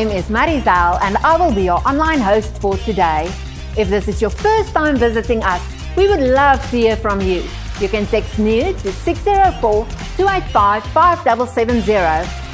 Name is Marizal and I will be your online host for today. If this is your first time visiting us, we would love to hear from you. You can text NEW to 604 285 5770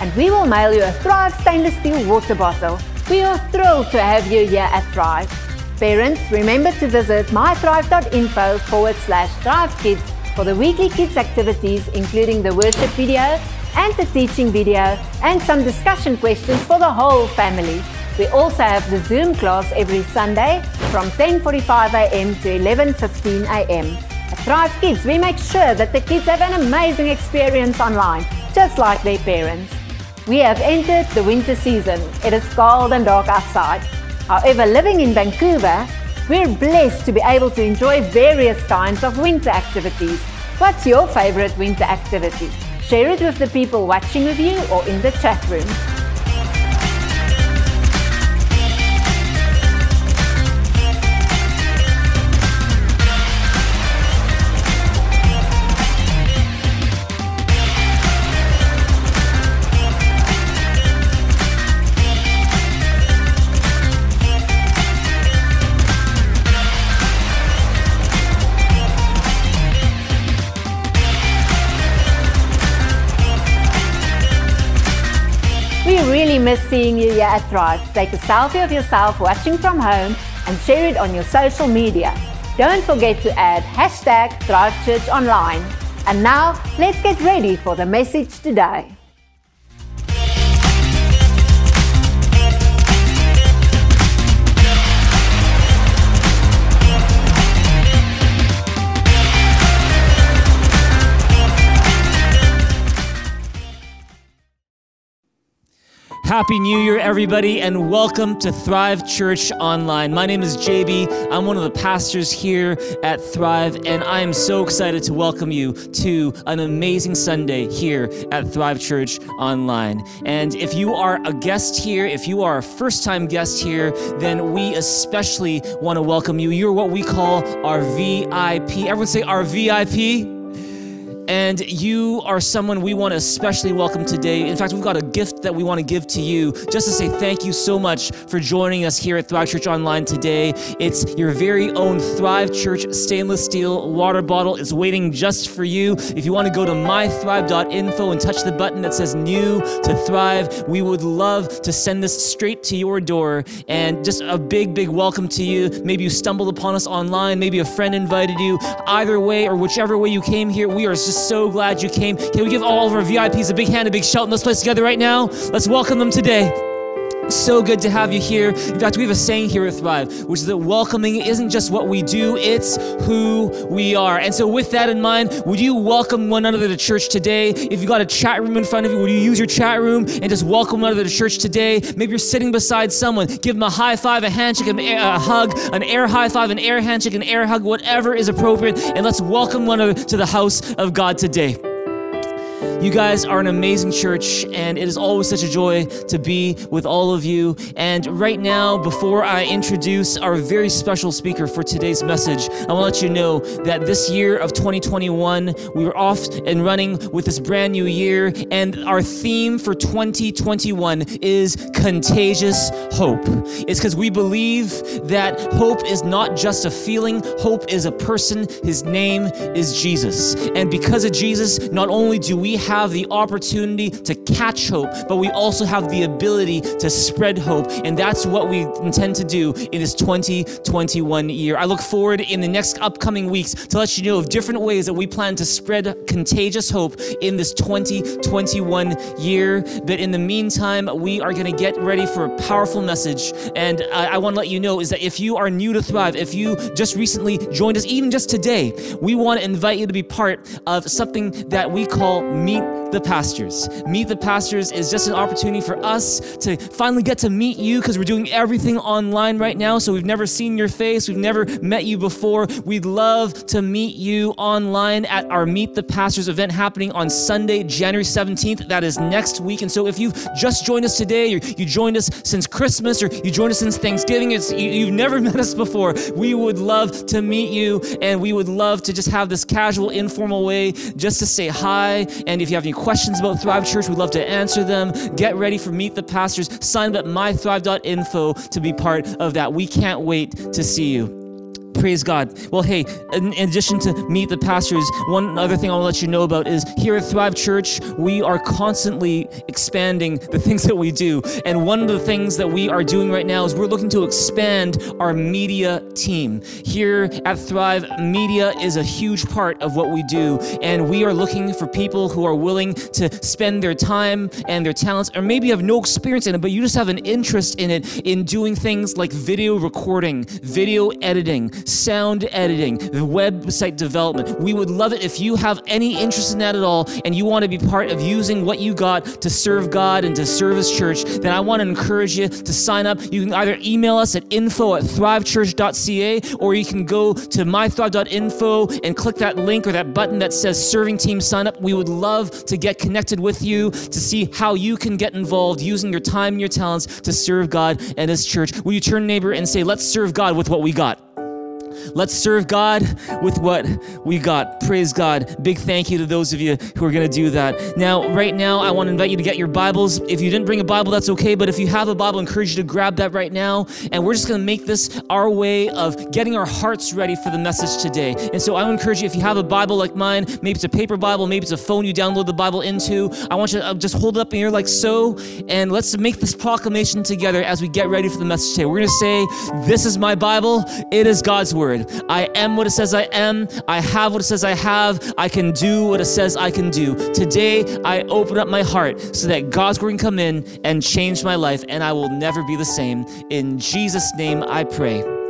and we will mail you a Thrive stainless steel water bottle. We are thrilled to have you here at Thrive. Parents, remember to visit mythrive.info forward slash Thrive Kids for the weekly kids activities, including the worship video and the teaching video and some discussion questions for the whole family. We also have the Zoom class every Sunday from 10:45 a.m. to 11:15 a.m. At Thrive Kids, we make sure that the kids have an amazing experience online, just like their parents. We have entered the winter season. It is cold and dark outside. However, living in Vancouver, we're blessed to be able to enjoy various kinds of winter activities. What's your favorite winter activity? Share it with the people watching with you or in the chat room. Miss seeing you here at Thrive. Take a selfie of yourself watching from home and share it on your social media. Don't forget to add hashtag Thrive Church Online. And now, let's get ready for the message today. Happy New Year, everybody, and welcome to Thrive Church Online. My name is JB. I'm one of the pastors here at Thrive, and I am so excited to welcome you to an amazing Sunday here at Thrive Church Online. And if you are a guest here, if you are a first time guest here, then we especially want to welcome you. You're what we call our VIP. Everyone say our VIP. And you are someone we want to especially welcome today. In fact, we've got a gift that we want to give to you just to say thank you so much for joining us here at Thrive Church Online today. It's your very own Thrive Church stainless steel water bottle. It's waiting just for you. If you want to go to mythrive.info and touch the button that says new to Thrive, we would love to send this straight to your door. And just a big, big welcome to you. Maybe you stumbled upon us online, maybe a friend invited you. Either way, or whichever way you came here, we are just so glad you came. Can we give all of our VIPs a big hand, a big shout in this place together right now? Let's welcome them today. So good to have you here. In fact, we have a saying here at Thrive, which is that welcoming isn't just what we do, it's who we are. And so, with that in mind, would you welcome one another to church today? If you've got a chat room in front of you, would you use your chat room and just welcome one another to church today? Maybe you're sitting beside someone, give them a high five, a handshake, a hug, an air high five, an air handshake, an air hug, whatever is appropriate. And let's welcome one another to the house of God today. You guys are an amazing church, and it is always such a joy to be with all of you. And right now, before I introduce our very special speaker for today's message, I want to let you know that this year of 2021, we were off and running with this brand new year, and our theme for 2021 is contagious hope. It's because we believe that hope is not just a feeling, hope is a person. His name is Jesus. And because of Jesus, not only do we have the opportunity to catch hope, but we also have the ability to spread hope. And that's what we intend to do in this 2021 year. I look forward in the next upcoming weeks to let you know of different ways that we plan to spread contagious hope in this 2021 year. But in the meantime, we are going to get ready for a powerful message. And I, I want to let you know is that if you are new to Thrive, if you just recently joined us, even just today, we want to invite you to be part of something that we call Meet the Pastors. Meet the Pastors is just an opportunity for us to finally get to meet you because we're doing everything online right now. So we've never seen your face, we've never met you before. We'd love to meet you online at our Meet the Pastors event happening on Sunday, January 17th. That is next week. And so if you've just joined us today, or you joined us since Christmas, or you joined us since Thanksgiving, it's, you, you've never met us before, we would love to meet you and we would love to just have this casual, informal way just to say hi. And If you have any questions about Thrive Church, we'd love to answer them. Get ready for Meet the Pastors. Sign up at mythrive.info to be part of that. We can't wait to see you. Praise God. Well, hey, in, addition to meet the pastors, one other thing I want to let you know about is here at Thrive Church, we are constantly expanding the things that we do. And one of the things that we are doing right now is we're looking to expand our media team. Here at Thrive, media is a huge part of what we do. And we are looking for people who are willing to spend their time and their talents, or maybe have no experience in it, but you just have an interest in it, in doing things like video recording, video editing, sound editing, website development. We would love it if you have any interest in that at all and you want to be part of using what you got to serve God and to serve His church, then I want to encourage you to sign up. You can either email us at info at thrivechurch.ca or you can go to mythrive.info and click that link or that button that says serving team sign up. We would love to get connected with you to see how you can get involved using your time and your talents to serve God and His church. Will you turn neighbor and say, let's serve God with what we got? Let's serve God with what we got. Praise God. Big thank you to those of you who are going to do that. Now, right now, I want to invite you to get your Bibles. If you didn't bring a Bible, that's okay. But if you have a Bible, I encourage you to grab that right now. And we're just going to make this our way of getting our hearts ready for the message today. And so I encourage you, if you have a Bible like mine, maybe it's a paper Bible, maybe it's a phone you download the Bible into, I want you to uh, just hold it up in your like so. And let's make this proclamation together as we get ready for the message today. We're going to say, This is my Bible, it is God's Word I am what it says I am. I have what it says I have. I can do what it says I can do. Today, I open up my heart so that God's word can come in and change my life, and I will never be the same. In Jesus' name, I pray.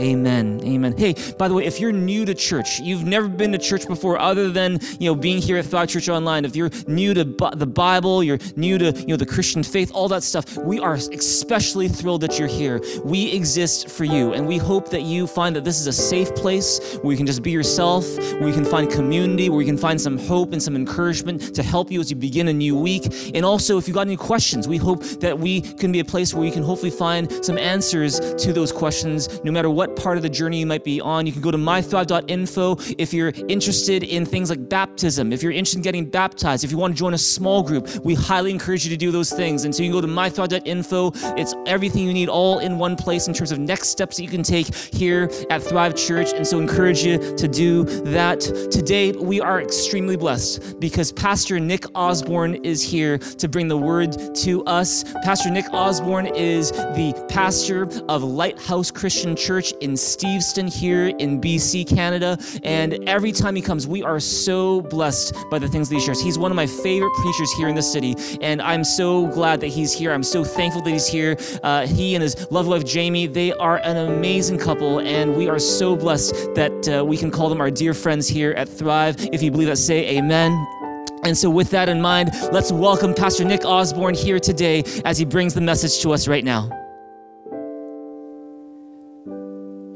Amen. Amen. Hey, by the way, if you're new to church, you've never been to church before other than, you know, being here at Thrive Church Online, if you're new to the Bible, you're new to, you know, the Christian faith, all that stuff, we are especially thrilled that you're here. We exist for you, and we hope that you find that this is a safe place where you can just be yourself, where you can find community, where you can find some hope and some encouragement to help you as you begin a new week. And also, if you've got any questions, we hope that we can be a place where you can hopefully find some answers to those questions, no matter what what part of the journey you might be on. You can go to mythrive.info if you're interested in things like baptism, if you're interested in getting baptized, if you want to join a small group, we highly encourage you to do those things. And so you can go to mythrive.info. It's everything you need all in one place in terms of next steps that you can take here at Thrive Church. And so encourage you to do that. Today, we are extremely blessed because Pastor Nick Osborne is here to bring the word to us. Pastor Nick Osborne is the pastor of Lighthouse Christian Church in Steveston here in BC, Canada. And every time he comes, we are so blessed by the things that he shares. He's one of my favorite preachers here in the city. And I'm so glad that he's here. I'm so thankful that he's here. Uh, he and his lovely wife, Jamie, they are an amazing couple. And we are so blessed that uh, we can call them our dear friends here at Thrive. If you believe that, say amen. And so, with that in mind, let's welcome Pastor Nick Osborne here today as he brings the message to us right now.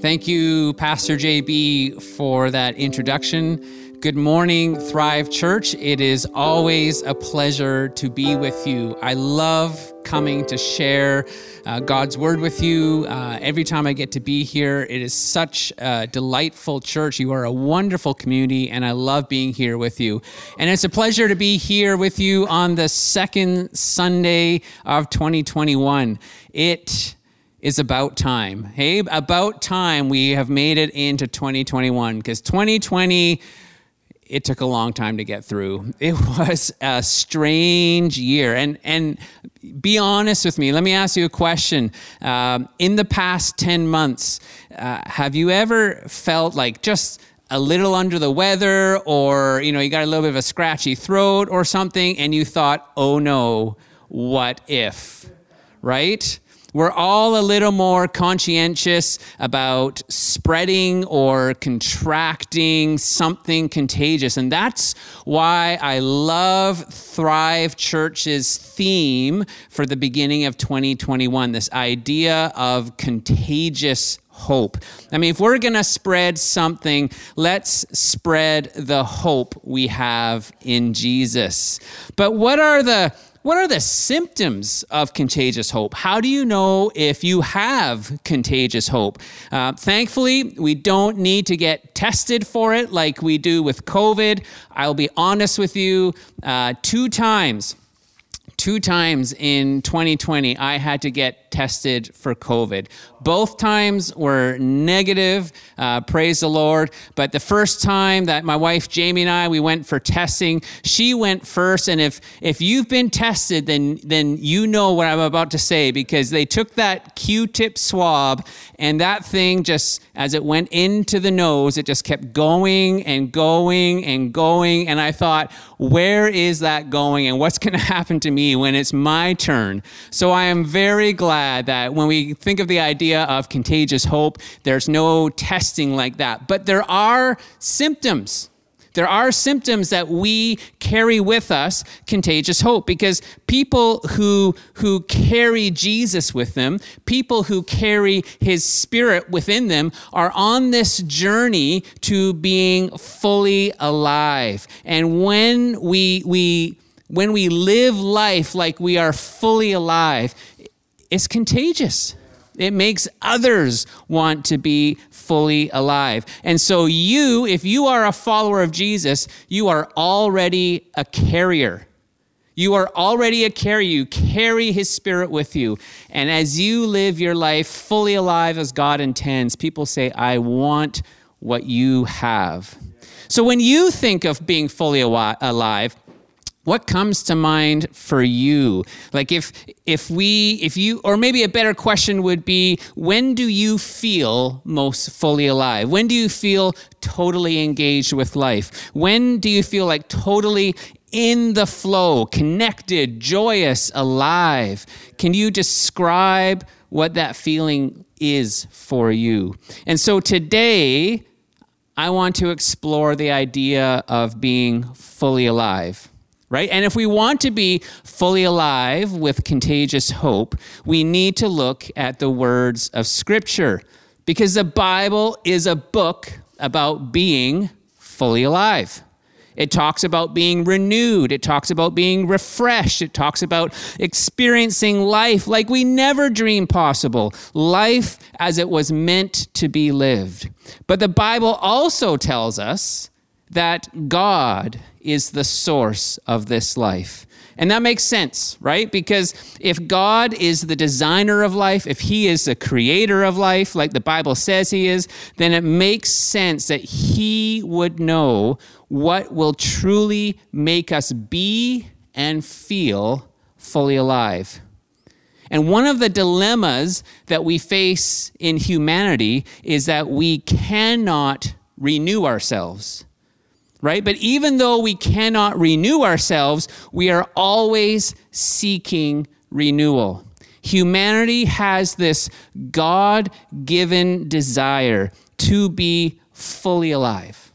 Thank you, Pastor JB, for that introduction. Good morning, Thrive Church. It is always a pleasure to be with you. I love coming to share uh, God's word with you. Uh, every time I get to be here, it is such a delightful church. You are a wonderful community, and I love being here with you. And it's a pleasure to be here with you on the second Sunday of 2021. It is about time. Hey, about time we have made it into 2021 because 2020 it took a long time to get through. It was a strange year. And, and be honest with me. Let me ask you a question. Um, in the past 10 months, uh, have you ever felt like just a little under the weather or, you know, you got a little bit of a scratchy throat or something and you thought, oh no, what if? Right? We're all a little more conscientious about spreading or contracting something contagious. And that's why I love Thrive Church's theme for the beginning of 2021 this idea of contagious hope. I mean, if we're going to spread something, let's spread the hope we have in Jesus. But what are the what are the symptoms of contagious hope? How do you know if you have contagious hope? Uh, thankfully, we don't need to get tested for it like we do with COVID. I'll be honest with you, uh, two times two times in 2020 i had to get tested for covid both times were negative, uh, praise the Lord. But the first time that my wife Jamie and I we went for testing, she went first. And if if you've been tested, then then you know what I'm about to say because they took that Q-tip swab and that thing just as it went into the nose, it just kept going and going and going. And I thought, where is that going and what's going to happen to me when it's my turn? So I am very glad that when we think of the idea of contagious hope. There's no testing like that. But there are symptoms. There are symptoms that we carry with us contagious hope because people who, who carry Jesus with them, people who carry his spirit within them, are on this journey to being fully alive. And when we, we, when we live life like we are fully alive, it's contagious. It makes others want to be fully alive. And so, you, if you are a follower of Jesus, you are already a carrier. You are already a carrier. You carry his spirit with you. And as you live your life fully alive as God intends, people say, I want what you have. So, when you think of being fully alive, what comes to mind for you? Like if if we if you or maybe a better question would be when do you feel most fully alive? When do you feel totally engaged with life? When do you feel like totally in the flow connected joyous alive? Can you describe what that feeling is for you? And so today i want to explore the idea of being fully alive right? And if we want to be fully alive with contagious hope, we need to look at the words of Scripture because the Bible is a book about being fully alive. It talks about being renewed. It talks about being refreshed. It talks about experiencing life like we never dreamed possible, life as it was meant to be lived. But the Bible also tells us that God is the source of this life. And that makes sense, right? Because if God is the designer of life, if He is the creator of life, like the Bible says He is, then it makes sense that He would know what will truly make us be and feel fully alive. And one of the dilemmas that we face in humanity is that we cannot renew ourselves right? But even though we cannot renew ourselves, we are always seeking renewal. Humanity has this God given desire to be fully alive.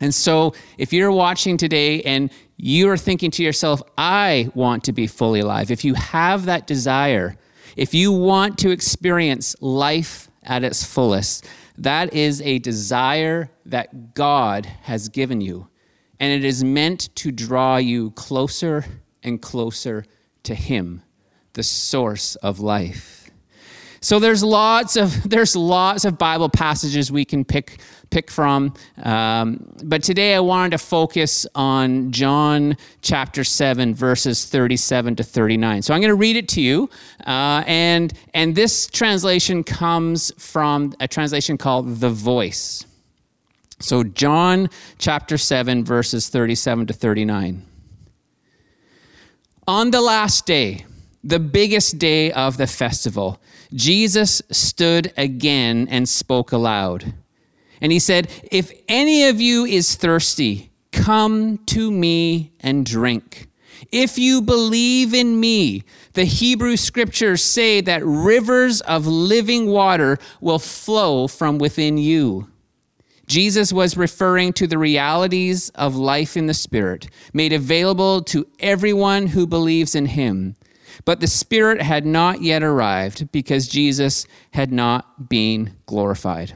And so, if you're watching today and you're thinking to yourself, I want to be fully alive, if you have that desire, if you want to experience life at its fullest, that is a desire that God has given you, and it is meant to draw you closer and closer to Him, the source of life. So there's lots of there's lots of Bible passages we can pick pick from, um, but today I wanted to focus on John chapter seven verses 37 to 39. So I'm going to read it to you, uh, and and this translation comes from a translation called the Voice. So John chapter 7 verses 37 to 39. On the last day, the biggest day of the festival, Jesus stood again and spoke aloud. And he said, If any of you is thirsty, come to me and drink. If you believe in me, the Hebrew scriptures say that rivers of living water will flow from within you. Jesus was referring to the realities of life in the Spirit, made available to everyone who believes in him. But the Spirit had not yet arrived because Jesus had not been glorified.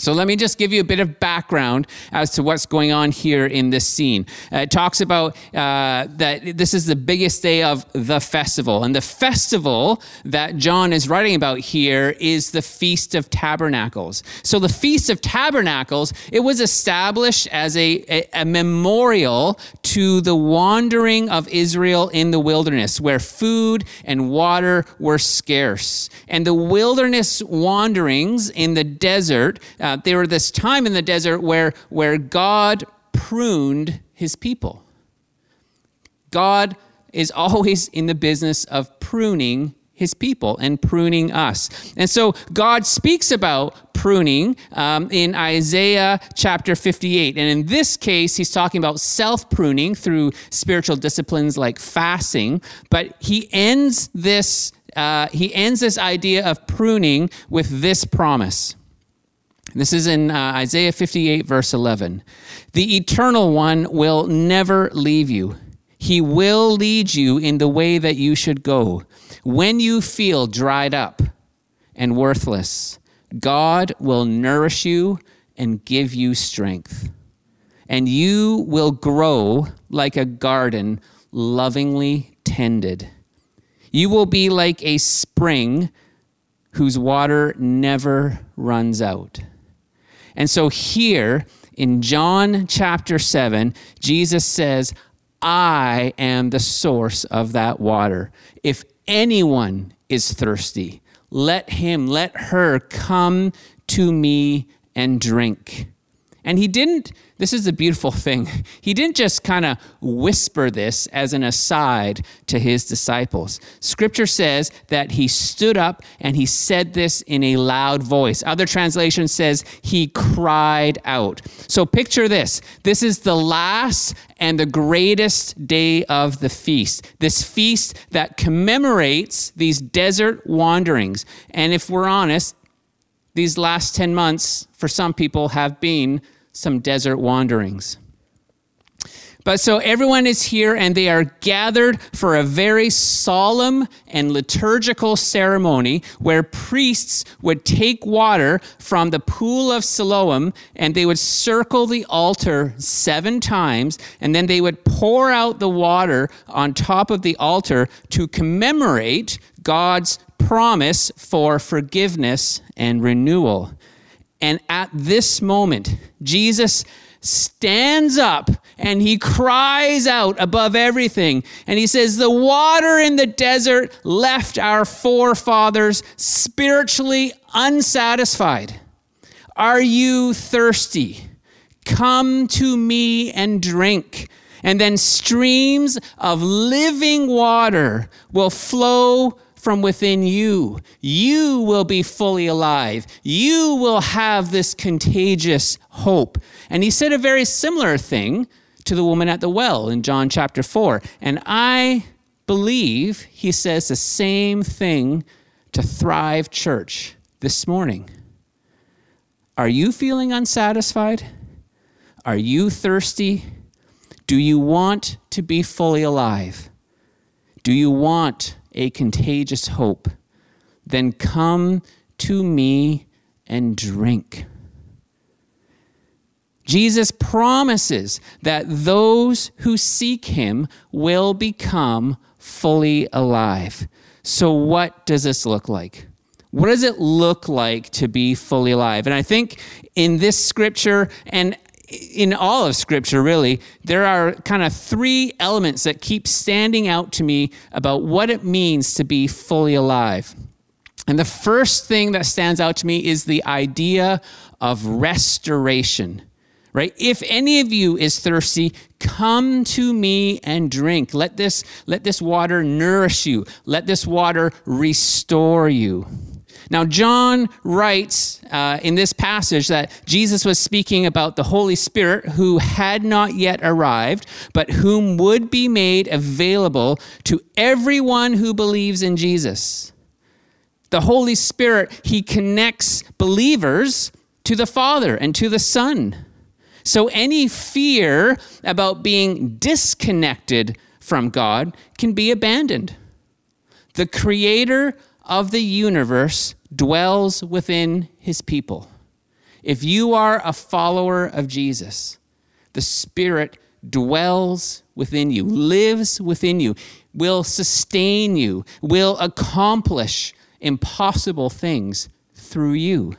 So let me just give you a bit of background as to what's going on here in this scene. Uh, it talks about uh, that this is the biggest day of the festival. And the festival that John is writing about here is the Feast of Tabernacles. So the Feast of Tabernacles, it was established as a, a, a memorial to the wandering of Israel in the wilderness, where food and water were scarce. And the wilderness wanderings in the desert, uh, uh, there were this time in the desert where, where God pruned his people. God is always in the business of pruning his people and pruning us. And so God speaks about pruning um, in Isaiah chapter 58. And in this case, he's talking about self pruning through spiritual disciplines like fasting. But he ends this. Uh, he ends this idea of pruning with this promise. This is in uh, Isaiah 58, verse 11. The eternal one will never leave you. He will lead you in the way that you should go. When you feel dried up and worthless, God will nourish you and give you strength. And you will grow like a garden lovingly tended. You will be like a spring whose water never runs out. And so here in John chapter 7, Jesus says, I am the source of that water. If anyone is thirsty, let him, let her come to me and drink. And he didn't, this is the beautiful thing, he didn't just kind of whisper this as an aside to his disciples. Scripture says that he stood up and he said this in a loud voice. Other translation says he cried out. So picture this this is the last and the greatest day of the feast. This feast that commemorates these desert wanderings. And if we're honest, these last 10 months for some people have been some desert wanderings. But so everyone is here and they are gathered for a very solemn and liturgical ceremony where priests would take water from the pool of Siloam and they would circle the altar seven times and then they would pour out the water on top of the altar to commemorate God's promise for forgiveness and renewal. And at this moment, Jesus stands up and he cries out above everything. And he says, The water in the desert left our forefathers spiritually unsatisfied. Are you thirsty? Come to me and drink. And then streams of living water will flow from within you. You will be fully alive. You will have this contagious hope. And he said a very similar thing to the woman at the well in John chapter 4. And I believe he says the same thing to Thrive Church this morning. Are you feeling unsatisfied? Are you thirsty? Do you want to be fully alive? Do you want a contagious hope, then come to me and drink. Jesus promises that those who seek him will become fully alive. So, what does this look like? What does it look like to be fully alive? And I think in this scripture, and in all of Scripture, really, there are kind of three elements that keep standing out to me about what it means to be fully alive. And the first thing that stands out to me is the idea of restoration. Right? If any of you is thirsty, come to me and drink. Let this, let this water nourish you. Let this water restore you. Now, John writes uh, in this passage that Jesus was speaking about the Holy Spirit who had not yet arrived, but whom would be made available to everyone who believes in Jesus. The Holy Spirit, he connects believers to the Father and to the Son. So any fear about being disconnected from God can be abandoned. The creator of the universe dwells within his people. If you are a follower of Jesus, the Spirit dwells within you, lives within you, will sustain you, will accomplish impossible things through you.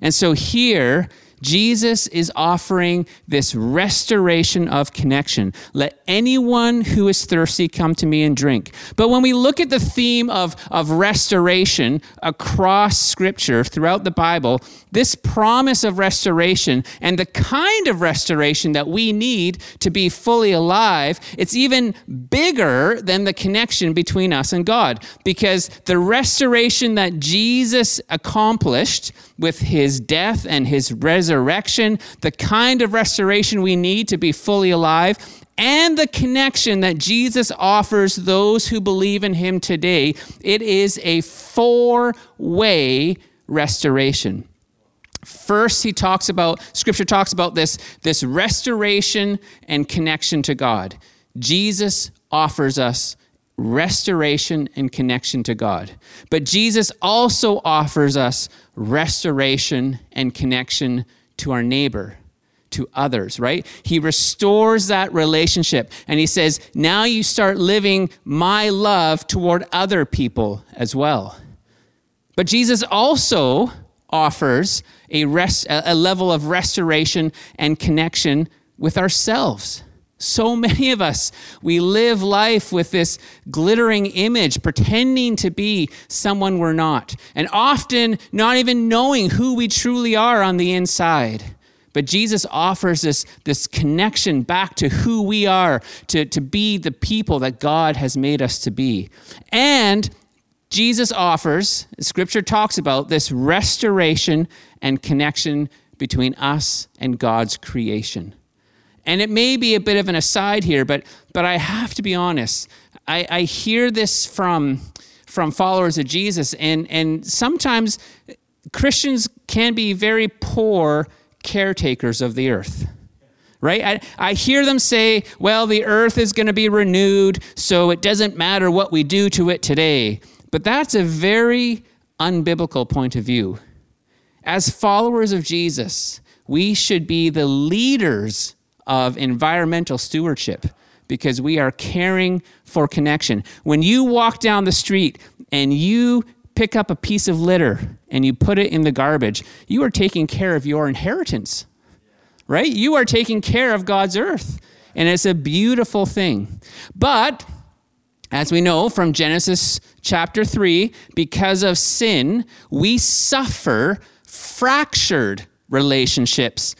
And so here, Jesus is offering this restoration of connection. Let anyone who is thirsty come to me and drink. But when we look at the theme of, of restoration across Scripture throughout the Bible, this promise of restoration and the kind of restoration that we need to be fully alive, it's even bigger than the connection between us and God. Because the restoration that Jesus accomplished with his death and his resurrection, the kind of restoration we need to be fully alive, and the connection that Jesus offers those who believe in him today, it is a four way restoration. First, he talks about, scripture talks about this, this restoration and connection to God. Jesus offers us restoration and connection to God. But Jesus also offers us restoration and connection to our neighbor, to others, right? He restores that relationship and he says, now you start living my love toward other people as well. But Jesus also offers a, rest, a level of restoration and connection with ourselves. So many of us, we live life with this glittering image, pretending to be someone we're not, and often not even knowing who we truly are on the inside. But Jesus offers us this connection back to who we are, to, to be the people that God has made us to be. And Jesus offers, scripture talks about this restoration and connection between us and God's creation. And it may be a bit of an aside here, but, but I have to be honest. I, I hear this from, from followers of Jesus, and, and sometimes Christians can be very poor caretakers of the earth right? I, I hear them say, well, the earth is going to be renewed, so it doesn't matter what we do to it today. But that's a very unbiblical point of view. As followers of Jesus, we should be the leaders of environmental stewardship because we are caring for connection. When you walk down the street and you pick up a piece of litter and you put it in the garbage, you are taking care of your inheritance, right? You are taking care of God's earth. And it's a beautiful thing. But as we know from Genesis chapter 3, because of sin, we suffer fractured relationships,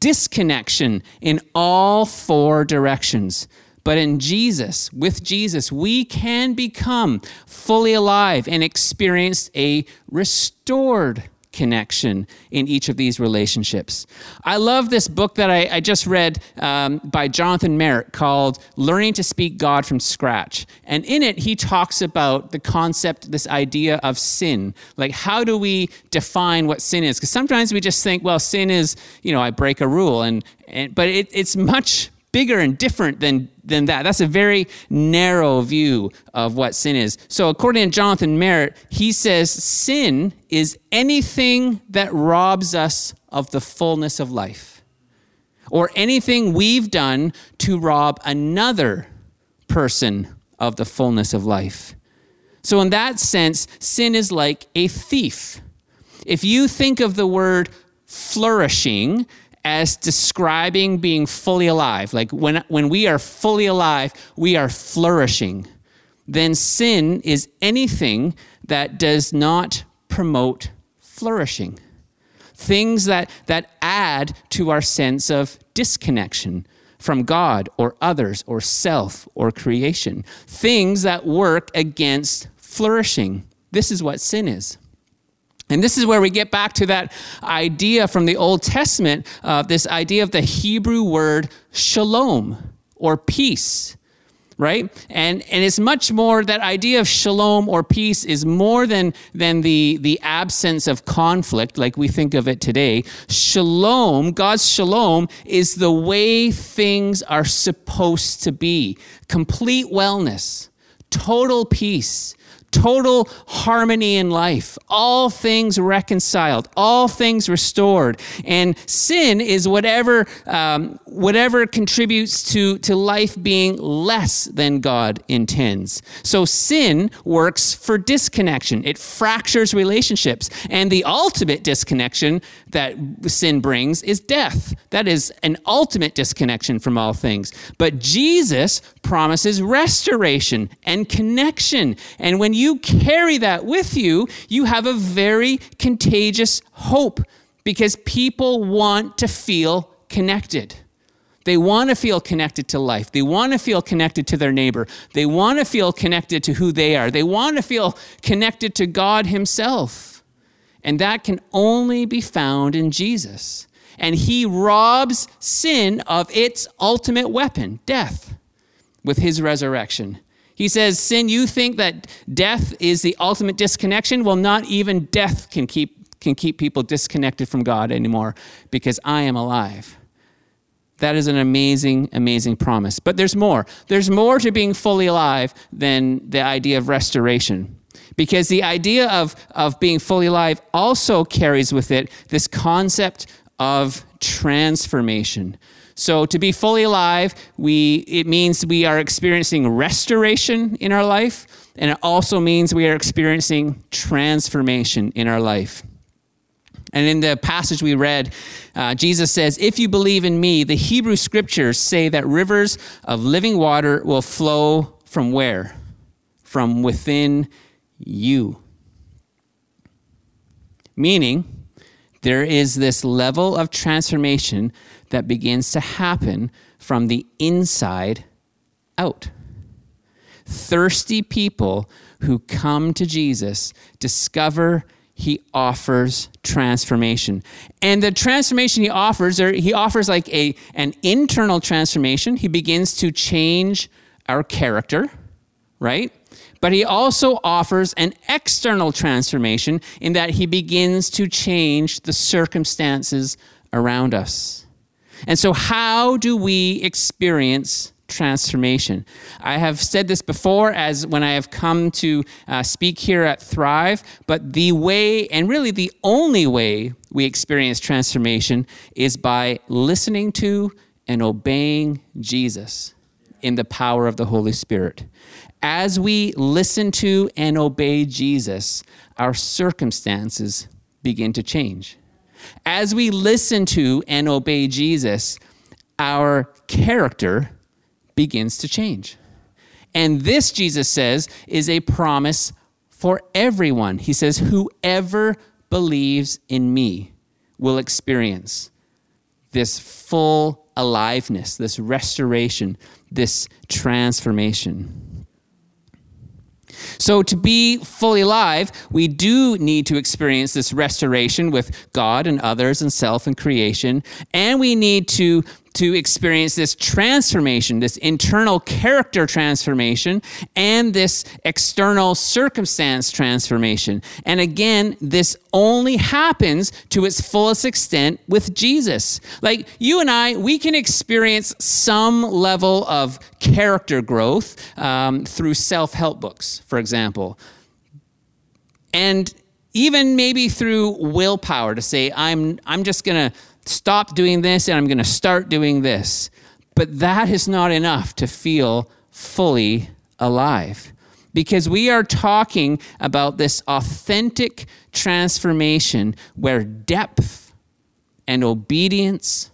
disconnection in all four directions. But in Jesus, with Jesus, we can become fully alive and experience a restored connection in each of these relationships. I love this book that I, I just read um, by Jonathan Merritt called Learning to Speak God from Scratch. And in it, he talks about the concept, this idea of sin. Like, how do we define what sin is? Because sometimes we just think, well, sin is, you know, I break a rule. And, and but it, it's much bigger and different than, than that. That's a very narrow view of what sin is. So, according to Jonathan Merritt, he says sin is anything that robs us of the fullness of life, or anything we've done to rob another person of the fullness of life. So, in that sense, sin is like a thief. If you think of the word flourishing as describing being fully alive. Like when, when we are fully alive, we are flourishing. Then sin is anything that does not promote flourishing. Things that, that add to our sense of disconnection from God or others or self or creation. Things that work against flourishing. This is what sin is. And this is where we get back to that idea from the Old Testament, uh, this idea of the Hebrew word shalom or peace, right? And, and it's much more, that idea of shalom or peace is more than, than the, the absence of conflict like we think of it today. Shalom, God's shalom, is the way things are supposed to be complete wellness, total peace total harmony in life, all things reconciled, all things restored. And sin is whatever, um, whatever contributes to, to life being less than God intends. So sin works for disconnection, it fractures relationships. And the ultimate disconnection that sin brings is death. That is an ultimate disconnection from all things. But Jesus promises restoration and connection. And when you carry that with you, you have a very contagious hope because people want to feel connected. They want to feel connected to life. They want to feel connected to their neighbor. They want to feel connected to who they are. They want to feel connected to God Himself. And that can only be found in Jesus. And He robs sin of its ultimate weapon, death, with His resurrection. He says, Sin, you think that death is the ultimate disconnection? Well, not even death can keep, can keep people disconnected from God anymore because I am alive. That is an amazing, amazing promise. But there's more. There's more to being fully alive than the idea of restoration. Because the idea of, of being fully alive also carries with it this concept of transformation. So to be fully alive, we it means we are experiencing restoration in our life, and it also means we are experiencing transformation in our life. And in the passage we read, uh, Jesus says, If you believe in me, the Hebrew scriptures say that rivers of living water will flow from where? From within you. Meaning, there is this level of transformation that begins to happen from the inside out. Thirsty people who come to Jesus discover he offers transformation. And the transformation he offers, or he offers like a, an internal transformation. He begins to change our character, right? But he also offers an external transformation in that he begins to change the circumstances around us. And so, how do we experience transformation. I have said this before as when I have come to uh, speak here at Thrive, but the way, and really the only way we experience transformation is by listening to and obeying Jesus in the power of the Holy Spirit. As we listen to and obey Jesus, our circumstances begin to change. As we listen to and obey Jesus, our character begins to change. And this, Jesus says, is a promise for everyone. He says, Whoever believes in me will experience this full aliveness, this restoration, this transformation. So, to be fully alive, we do need to experience this restoration with God and others and self and creation. And we need to to experience this transformation, this internal character transformation, and this external circumstance transformation. And again, this only happens to its fullest extent with Jesus. Like you and I, we can experience some level of character growth um, through self help books, for example. And even maybe through willpower to say, I'm, I'm just going to stop doing this and I'm going to start doing this. But that is not enough to feel fully alive because we are talking about this authentic transformation where depth and obedience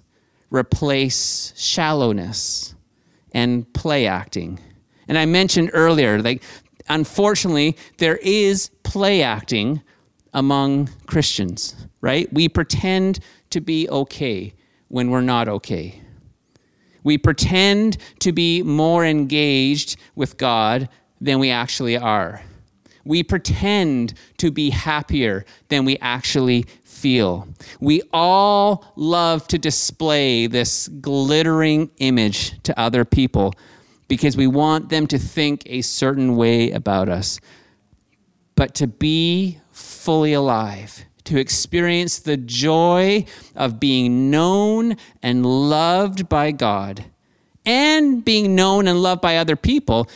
replace shallowness and play acting. And I mentioned earlier, like, unfortunately, there is play acting among Christians, right? We pretend to be okay when we're not okay. We pretend to be more engaged with God than we actually are. We pretend to be happier than we actually feel. We all love to display this glittering image to other people because we want them to think a certain way about us. But to be fully alive, to experience the joy of being known and loved by God and being known and loved by other people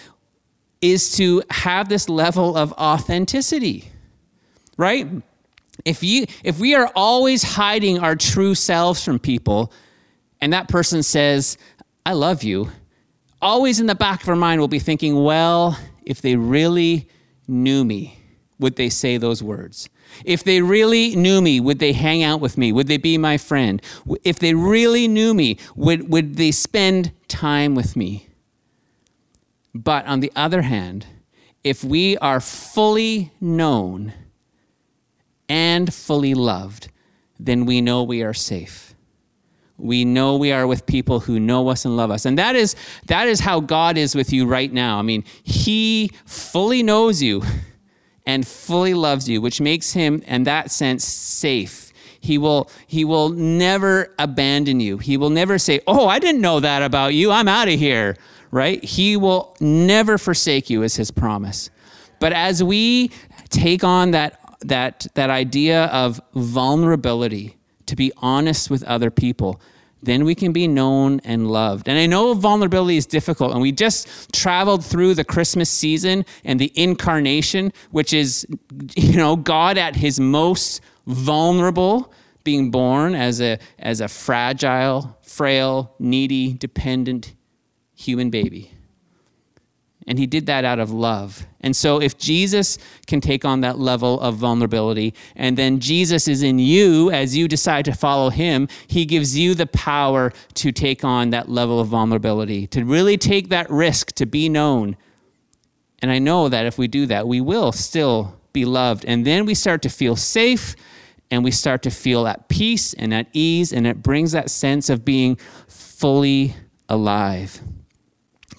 is to have this level of authenticity, right? If you if we are always hiding our true selves from people and that person says, "I love you," always in the back of our mind we'll be thinking, "Well, if they really knew me, would they say those words?" If they really knew me, would they hang out with me? Would they be my friend? If they really knew me, would, would they spend time with me? But on the other hand, if we are fully known and fully loved, then we know we are safe. We know we are with people who know us and love us. And that is, that is how God is with you right now. I mean, He fully knows you and fully loves you, which makes Him, in that sense, safe. He will, he will never abandon you. He will never say, Oh, I didn't know that about you. I'm out of here, right? He will never forsake you, is His promise. But as we take on that that, that idea of vulnerability, to be honest with other people, then we can be known and loved. And I know vulnerability is difficult, and we just traveled through the Christmas season and the incarnation, which is, you know, God at his most vulnerable, being born as a, as a fragile, frail, needy, dependent human baby. And he did that out of love. And so, if Jesus can take on that level of vulnerability, and then Jesus is in you as you decide to follow him, he gives you the power to take on that level of vulnerability, to really take that risk to be known. And I know that if we do that, we will still be loved. And then we start to feel safe and we start to feel at peace and at ease, and it brings that sense of being fully alive.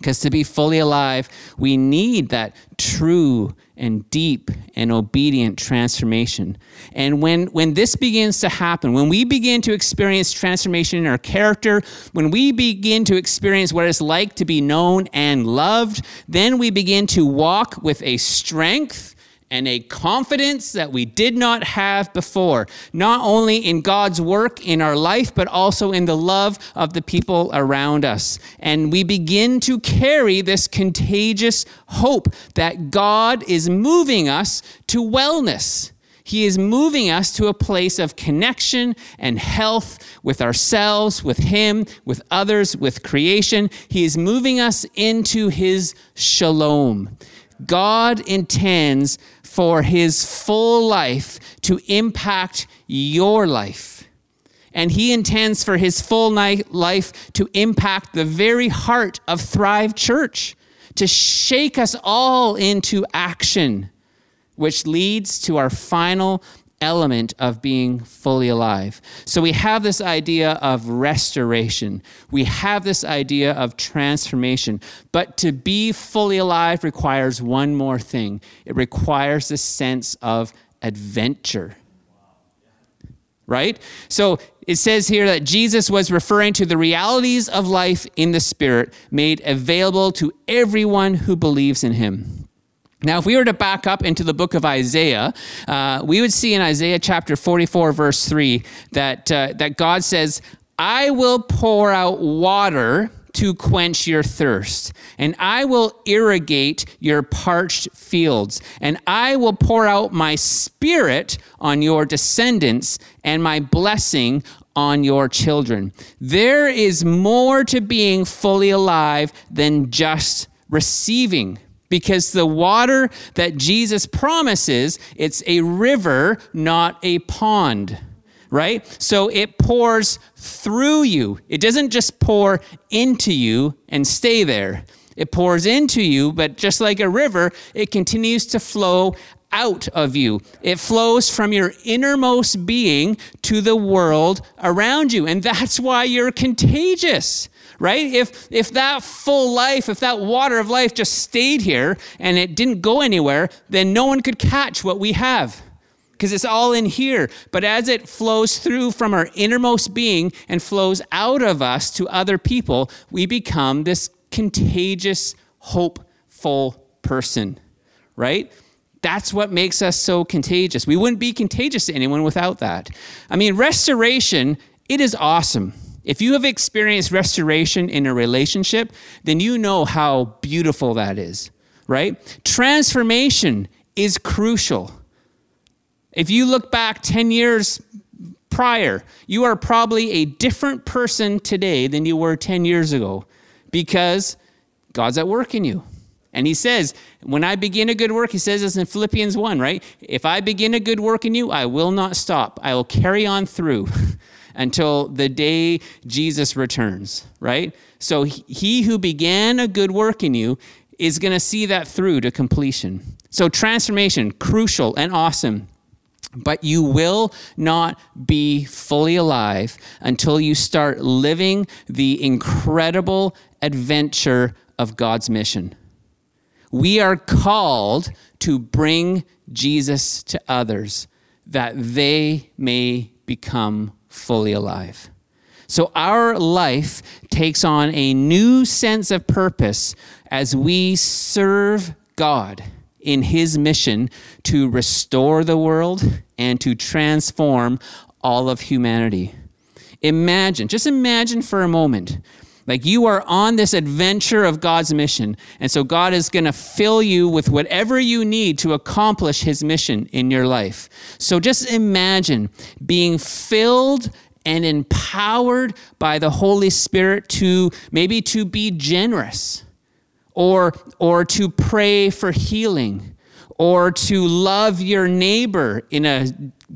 Because to be fully alive, we need that true and deep and obedient transformation. And when, when this begins to happen, when we begin to experience transformation in our character, when we begin to experience what it's like to be known and loved, then we begin to walk with a strength and a confidence that we did not have before, not only in God's work in our life, but also in the love of the people around us. And we begin to carry this contagious hope that God is moving us to wellness. He is moving us to a place of connection and health with ourselves, with Him, with others, with creation. He is moving us into His shalom. God intends for his full life to impact your life. And he intends for his full life to impact the very heart of Thrive Church, to shake us all into action, which leads to our final element of being fully alive. So we have this idea of restoration. We have this idea of transformation. But to be fully alive requires one more thing it requires a sense of adventure. Right? So it says here that Jesus was referring to the realities of life in the Spirit made available to everyone who believes in Him. Now, if we were to back up into the book of Isaiah, uh, we would see in Isaiah chapter 44, verse 3, that, uh, that God says, I will pour out water to quench your thirst, and I will irrigate your parched fields, and I will pour out my spirit on your descendants and my blessing on your children. There is more to being fully alive than just receiving because the water that Jesus promises, it's a river, not a pond, right? So it pours through you. It doesn't just pour into you and stay there. It pours into you, but just like a river, it continues to flow out of you. It flows from your innermost being to the world around you. And that's why you're contagious right? If, if that full life, if that water of life just stayed here and it didn't go anywhere, then no one could catch what we have because it's all in here. But as it flows through from our innermost being and flows out of us to other people, we become this contagious, hopeful person, right? That's what makes us so contagious. We wouldn't be contagious to anyone without that. I mean, restoration, it is awesome. If you have experienced restoration in a relationship, then you know how beautiful that is. right? Transformation is crucial. If you look back 10 years prior, you are probably a different person today than you were 10 years ago because God's at work in you. And he says, when I begin a good work, he says this in Philippians 1, right? If I begin a good work in you, I will not stop. I will carry on through until the day Jesus returns, right? So he who began a good work in you is going to see that through to completion. So transformation, crucial and awesome. But you will not be fully alive until you start living the incredible adventure of God's mission. We are called to bring Jesus to others that they may become fully alive. So our life takes on a new sense of purpose as we serve God in his mission to restore the world and to transform all of humanity. Imagine, just imagine for a moment like you are on this adventure of God's mission. And so God is going to fill you with whatever you need to accomplish his mission in your life. So just imagine being filled and empowered by the Holy Spirit to maybe to be generous or or to pray for healing or to love your neighbor in a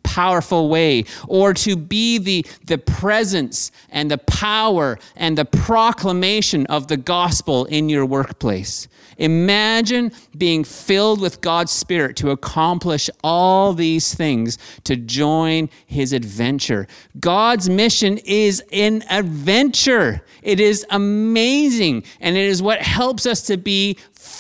powerful way, or to be the, the presence and the power and the proclamation of the gospel in your workplace. Imagine being filled with God's Spirit to accomplish all these things, to join His adventure. God's mission is an adventure. It is amazing, and it is what helps us to be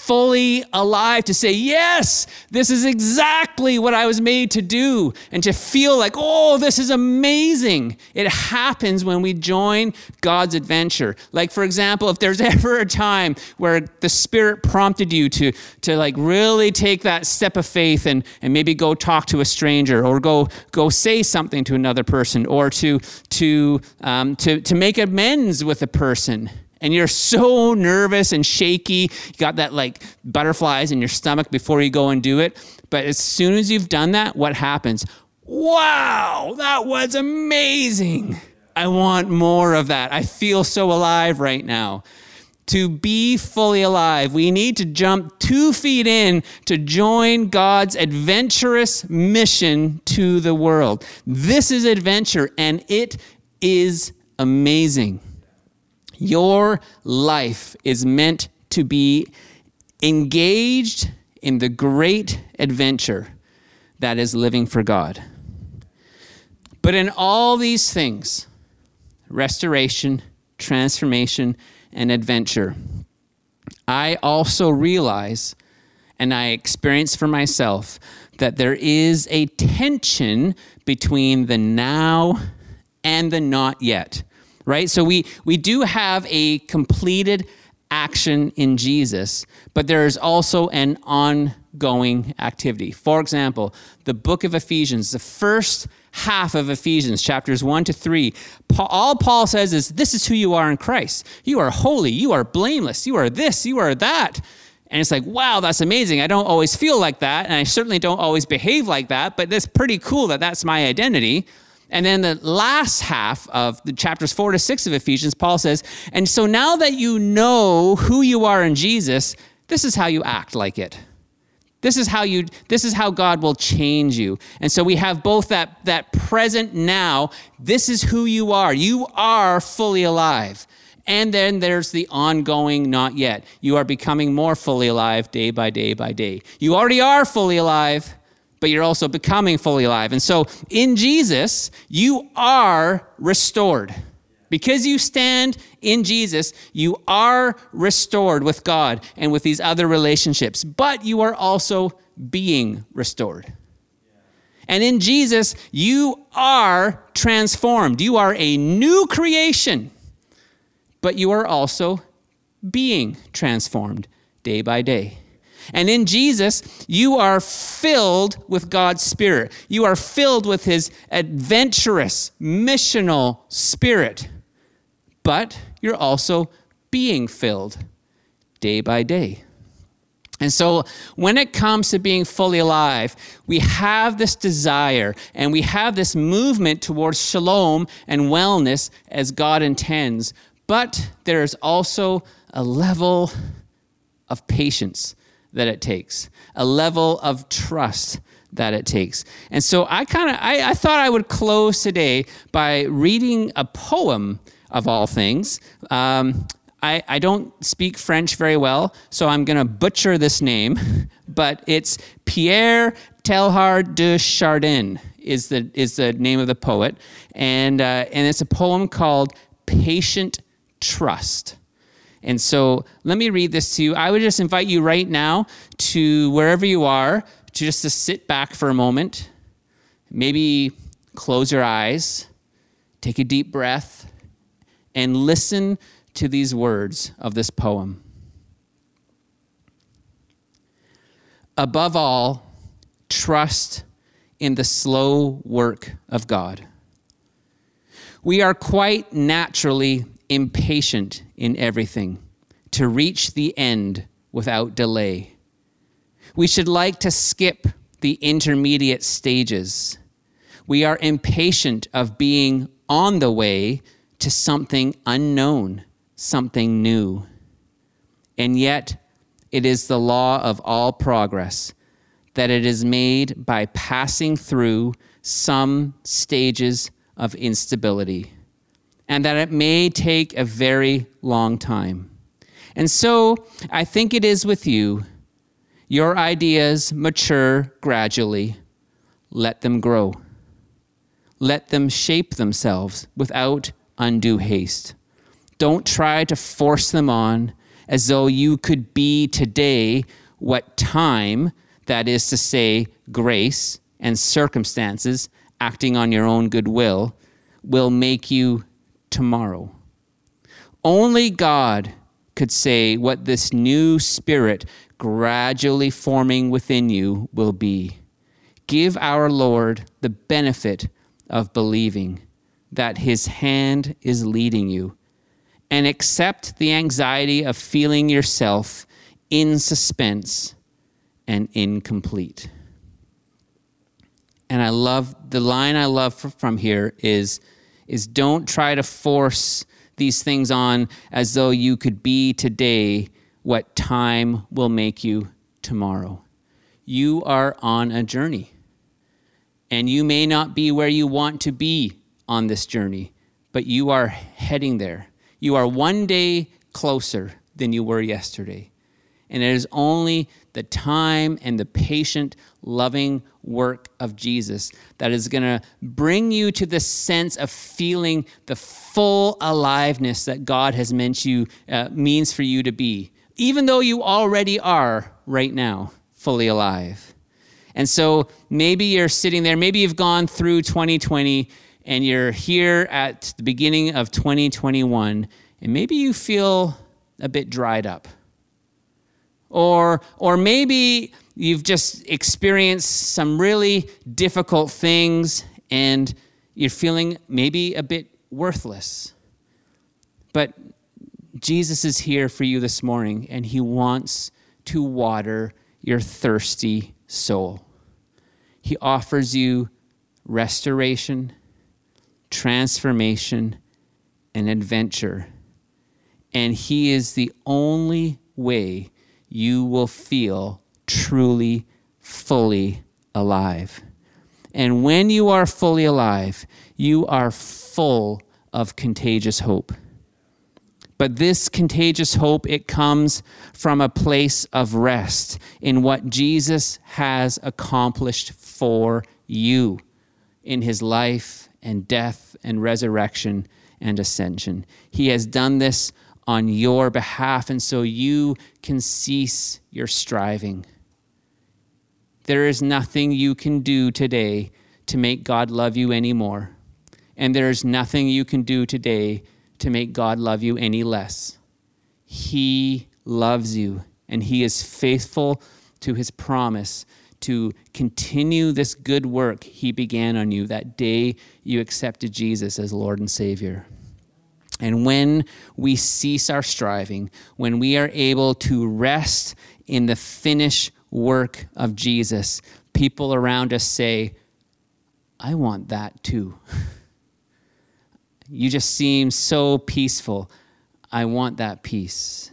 fully alive to say, Yes, this is exactly what I was made to do, and to feel like, Oh, this is amazing. It happens when we join God's adventure. Like, for example, if there's ever a time where the Spirit prompted you to, to like really take that step of faith and, and maybe go talk to a stranger or go, go say something to another person or to, to, um, to, to make amends with a person and you're so nervous and shaky. You got that like butterflies in your stomach before you go and do it. But as soon as you've done that, what happens? Wow, that was amazing. I want more of that. I feel so alive right now. To be fully alive, we need to jump two feet in to join God's adventurous mission to the world. This is adventure, and it is amazing. Your life is meant to be engaged in the great adventure that is living for God. But in all these things, restoration, transformation, and adventure, I also realize and I experience for myself that there is a tension between the now and the not yet right? So we, we do have a completed action in Jesus, but there is also an ongoing activity. For example, the book of Ephesians, the first half of Ephesians, chapters 1 to 3, all Paul says is, This is who you are in Christ. You are holy, you are blameless, you are this, you are that. And it's like, wow, that's amazing. I don't always feel like that, and I certainly don't always behave like that, but it's pretty cool that that's my identity. And then the last half of the chapters four to six of Ephesians, Paul says, And so now that you know who you are in Jesus, this is how you act like it. This is how you this is how God will change you. And so we have both that that present now, this is who you are. You are fully alive. And then there's the ongoing not yet. You are becoming more fully alive day by day by day. You already are fully alive but you're also becoming fully alive. And so in Jesus, you are restored. Because you stand in Jesus, you are restored with God and with these other relationships, but you are also being restored. And in Jesus, you are transformed. You are a new creation, but you are also being transformed day by day. And in Jesus, you are filled with God's Spirit. You are filled with His adventurous, missional Spirit. But you're also being filled day by day. And so, when it comes to being fully alive, we have this desire and we have this movement towards shalom and wellness as God intends. But there is also a level of patience that it takes, a level of trust that it takes. And so, I kind of I, I thought I would close today by reading a poem of all things. Um, I, I don't speak French very well, so I'm going to butcher this name, but it's Pierre Teilhard de Chardin is the, is the name of the poet. And, uh, and it's a poem called Patient Trust. And so let me read this to you. I would just invite you right now to wherever you are to just to sit back for a moment. Maybe close your eyes, take a deep breath, and listen to these words of this poem. Above all, trust in the slow work of God. We are quite naturally impatient in everything to reach the end without delay. We should like to skip the intermediate stages. We are impatient of being on the way to something unknown something new. And yet, it is the law of all progress that it is made by passing through some stages of instability, and that it may take a very long time. And so, I think it is with you. Your ideas mature gradually. Let them grow. Let them shape themselves without undue haste. Don't try to force them on as though you could be today what time, that is to say, grace and circumstances acting on your own goodwill, will make you tomorrow. Only God could say what this new spirit gradually forming within you will be. Give our Lord the benefit of believing that his hand is leading you and accept the anxiety of feeling yourself in suspense and incomplete. And I love the line I love from here is is don't try to force these things on as though you could be today what time will make you tomorrow. You are on a journey. And you may not be where you want to be on this journey, but you are heading there. You are one day closer than you were yesterday. And it is only the time and the patient, loving work of Jesus that is going to bring you to the sense of feeling the full aliveness that God has meant you, uh, means for you to be, even though you already are right now fully alive. And so maybe you're sitting there, maybe you've gone through 2020 and you're here at the beginning of 2021, and maybe you feel a bit dried up. Or, or maybe you've just experienced some really difficult things and you're feeling maybe a bit worthless. But Jesus is here for you this morning and he wants to water your thirsty soul. He offers you restoration transformation, and adventure. And He is the only way you will feel truly, fully alive. And when you are fully alive, you are full of contagious hope. But this contagious hope, it comes from a place of rest in what Jesus has accomplished for you in his life and death and resurrection and ascension. He has done this on your behalf, and so you can cease your striving. There is nothing you can do today to make God love you anymore, and there is nothing you can do today to make God love you any less. He loves you, and He is faithful to His promise to continue this good work he began on you that day you accepted Jesus as Lord and Savior. And when we cease our striving, when we are able to rest in the finished work of Jesus, people around us say, I want that too. you just seem so peaceful. I want that peace.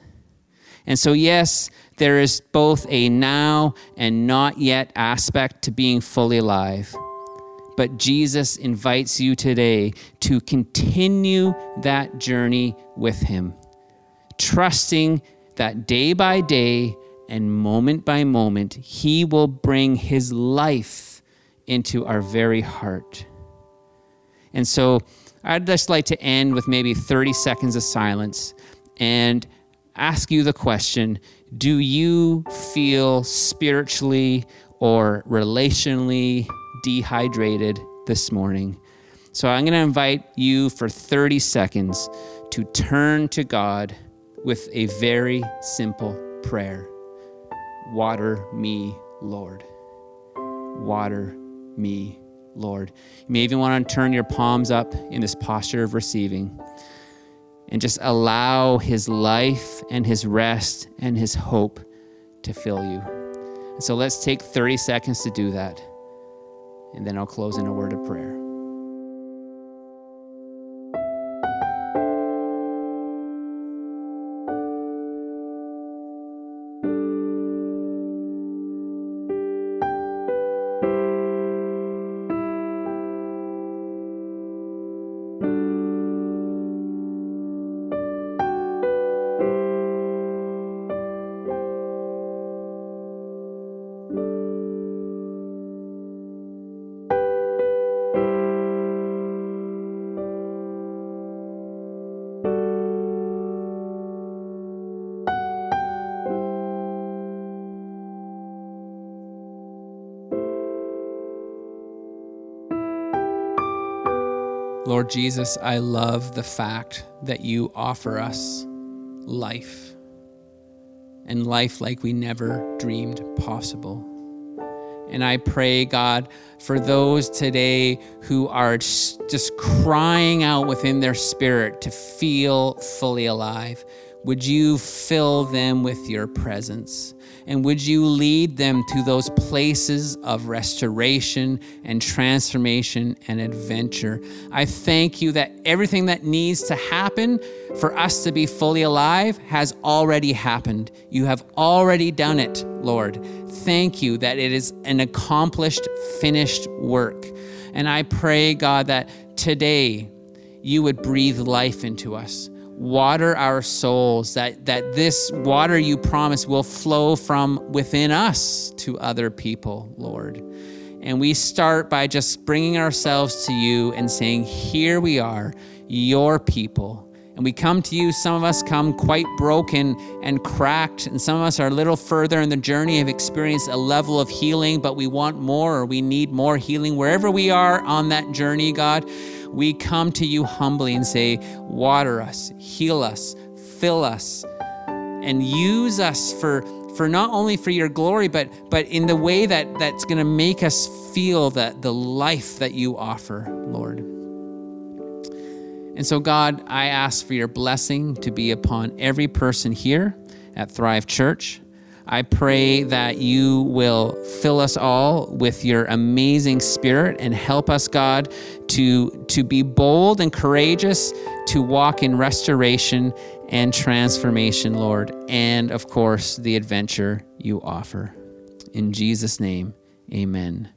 And so, yes, there is both a now and not yet aspect to being fully alive. But Jesus invites you today to continue that journey with Him, trusting that day by day and moment by moment, He will bring His life into our very heart. And so I'd just like to end with maybe 30 seconds of silence and ask you the question Do you feel spiritually or relationally dehydrated this morning? So I'm going to invite you for 30 seconds to turn to God with a very simple prayer Water me, Lord. Water me, Lord. You may even want to turn your palms up in this posture of receiving and just allow His life and His rest and His hope to fill you. So let's take 30 seconds to do that. And then I'll close in a word of prayer. Lord Jesus, I love the fact that you offer us life and life like we never dreamed possible. And I pray, God, for those today who are just crying out within their spirit to feel fully alive, would you fill them with your presence? And would you lead them to those places of restoration and transformation and adventure? I thank you that everything that needs to happen for us to be fully alive has already happened. You have already done it, Lord. Thank you that it is an accomplished, finished work. And I pray, God, that today you would breathe life into us water our souls, that, that this water you promise will flow from within us to other people, Lord. And we start by just bringing ourselves to you and saying, Here we are, your people. And we come to you, some of us come quite broken and cracked, and some of us are a little further in the journey, have experienced a level of healing, but we want more or we need more healing. Wherever we are on that journey, God, we come to you humbly and say, Water us, heal us, fill us, and use us for, for not only for your glory, but, but in the way that, that's going to make us feel that the life that you offer, Lord. And so, God, I ask for your blessing to be upon every person here at Thrive Church. I pray that you will fill us all with your amazing spirit and help us, God, to, to be bold and courageous, to walk in restoration and transformation, Lord, and of course, the adventure you offer. In Jesus' name, amen.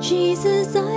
Jesus, I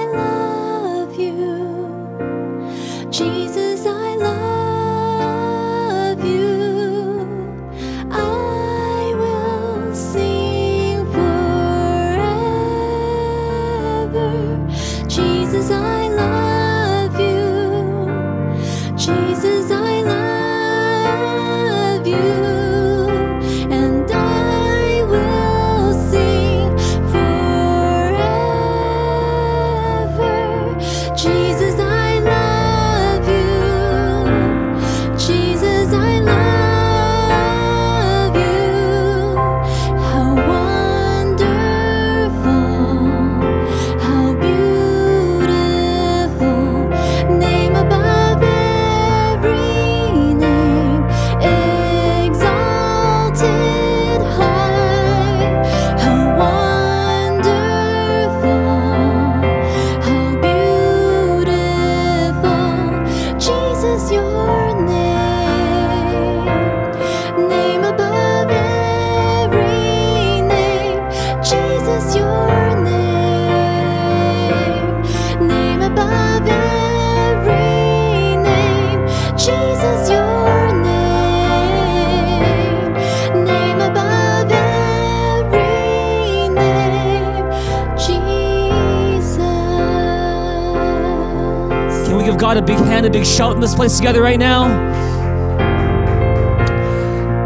big hand, a big shout in this place together right now?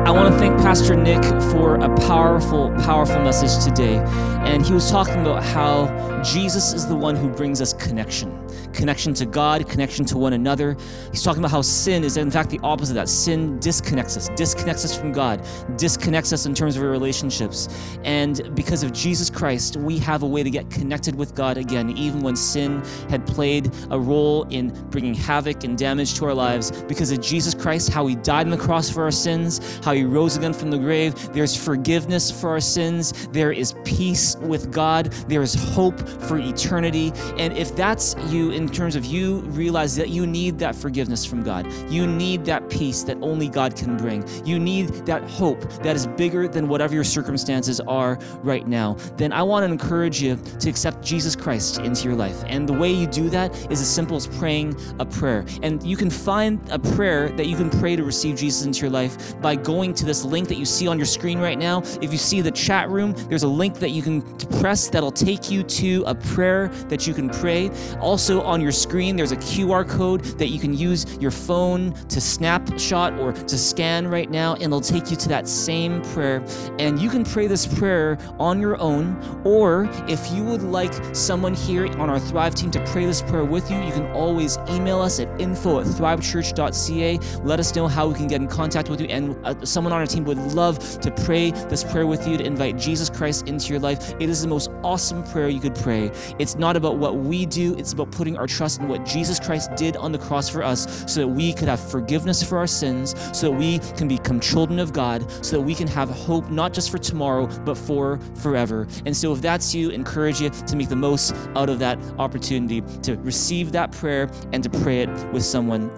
I want to thank Pastor Nick for a powerful, powerful message today. And he was talking about how Jesus is the one who brings us connection connection to God, connection to one another. He's talking about how sin is, in fact, the opposite of that. Sin disconnects us, disconnects us from God, disconnects us in terms of our relationships. And because of Jesus Christ, we have a way to get connected with God again, even when sin had played a role in bringing havoc and damage to our lives. Because of Jesus Christ, how he died on the cross for our sins, how he rose again from the grave, there's forgiveness for our sins, there is peace with God, there is hope for eternity. And if that's you, in terms of you realize that you need that forgiveness from God, you need that peace that only God can bring, you need that hope that is bigger than whatever your circumstances are right now, then I want to encourage you to accept Jesus Christ into your life. And the way you do that is as simple as praying a prayer. And you can find a prayer that you can pray to receive Jesus into your life by going to this link that you see on your screen right now. If you see the chat room, there's a link that you can press that'll take you to a prayer that you can pray. Also, on your screen, there's a QR code that you can use your phone to snapshot or to scan right now, and it'll take you to that same prayer. And you can pray this prayer on your own, or if you would like someone here on our Thrive team to pray this prayer with you, you can always email us at info at thrivechurch.ca. Let us know how we can get in contact with you, and uh, someone on our team would love to pray this prayer with you to invite Jesus Christ into your life. It is the most awesome prayer you could pray. It's not about what we do, it's about putting our trust in what Jesus Christ did on the cross for us so that we could have forgiveness for our sins, so that we can become children of God, so that we can have hope not just for tomorrow, but for forever. And so, if that's you, encourage you to make the most out of that opportunity to receive that prayer and to pray it with someone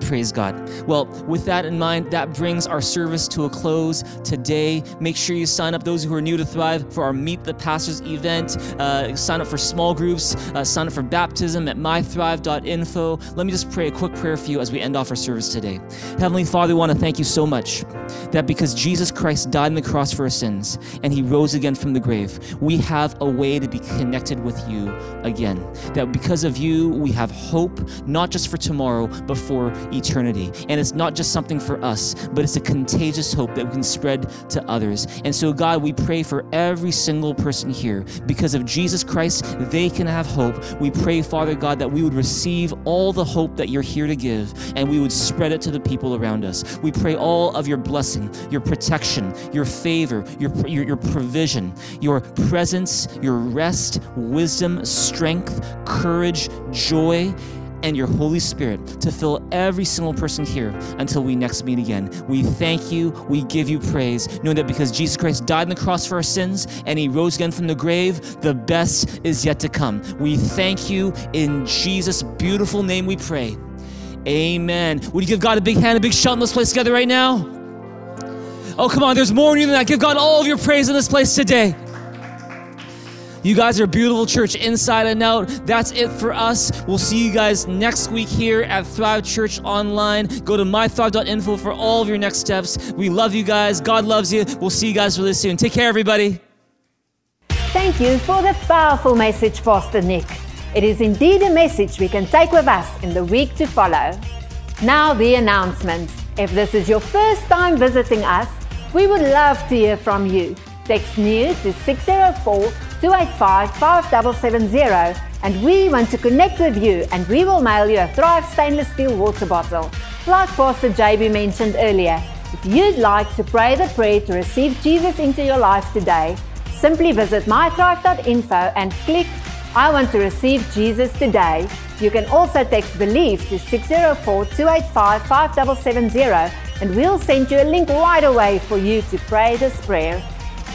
Praise God. Well, with that in mind, that brings our service to a close today. Make sure you sign up, those who are new to Thrive, for our Meet the Pastors event. Uh, sign up for small groups, uh, sign up for baptism at mythrive.info. Let me just pray a quick prayer for you as we end off our service today. Heavenly Father, we want to thank you so much that because Jesus Christ died on the cross for our sins and he rose again from the grave, we have a way to be connected with you again. That because of you, we have hope, not just for tomorrow, but for eternity. And it's not just something for us, but it's a contagious hope that we can spread to others. And so, God, we pray for every single person here. Because of Jesus Christ, they can have hope. We pray, Father God, that we would receive all the hope that you're here to give and we would spread it to the people around us. We pray all of your blessing, your protection, your favor, your, your, your provision, your presence, your rest, wisdom, strength, courage, joy and your Holy Spirit to fill every single person here until we next meet again. We thank you. We give you praise, knowing that because Jesus Christ died on the cross for our sins and he rose again from the grave, the best is yet to come. We thank you in Jesus' beautiful name we pray. Amen. Would you give God a big hand, a big shout in this place together right now? Oh, come on, there's more in you than that. Give God all of your praise in this place today. You guys are beautiful church inside and out. That's it for us. We'll see you guys next week here at Thrive Church Online. Go to mythrive.info for all of your next steps. We love you guys. God loves you. We'll see you guys really soon. Take care, everybody. Thank you for the powerful message, Pastor Nick. It is indeed a message we can take with us in the week to follow. Now, the announcements. If this is your first time visiting us, we would love to hear from you. Text new to 604 285 5770 and we want to connect with you and we will mail you a Thrive stainless steel water bottle. Like Pastor JB mentioned earlier, if you'd like to pray the prayer to receive Jesus into your life today, simply visit mythrive.info and click I want to receive Jesus today. You can also text believe to 604 285 5770 and we'll send you a link right away for you to pray this prayer.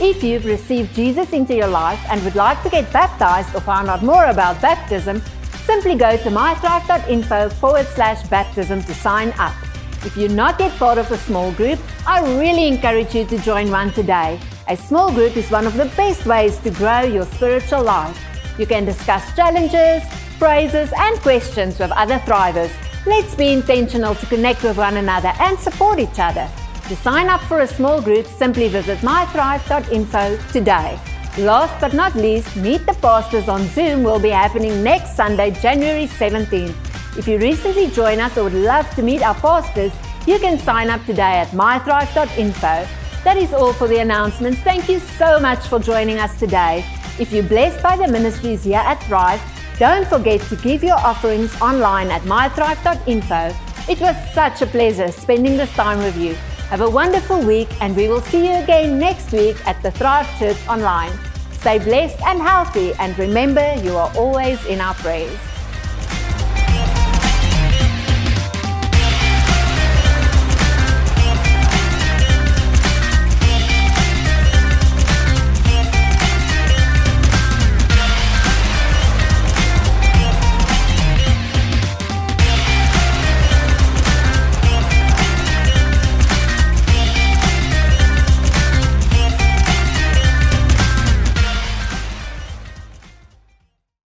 If you've received Jesus into your life and would like to get baptized or find out more about baptism, simply go to mythrive.info forward slash baptism to sign up. If you're not yet part of a small group, I really encourage you to join one today. A small group is one of the best ways to grow your spiritual life. You can discuss challenges, praises, and questions with other thrivers. Let's be intentional to connect with one another and support each other. To sign up for a small group, simply visit mythrive.info today. Last but not least, Meet the Pastors on Zoom will be happening next Sunday, January 17th. If you recently joined us or would love to meet our pastors, you can sign up today at mythrive.info. That is all for the announcements. Thank you so much for joining us today. If you're blessed by the ministries here at Thrive, don't forget to give your offerings online at mythrive.info. It was such a pleasure spending this time with you. Have a wonderful week, and we will see you again next week at the Thrive Church Online. Stay blessed and healthy, and remember, you are always in our prayers.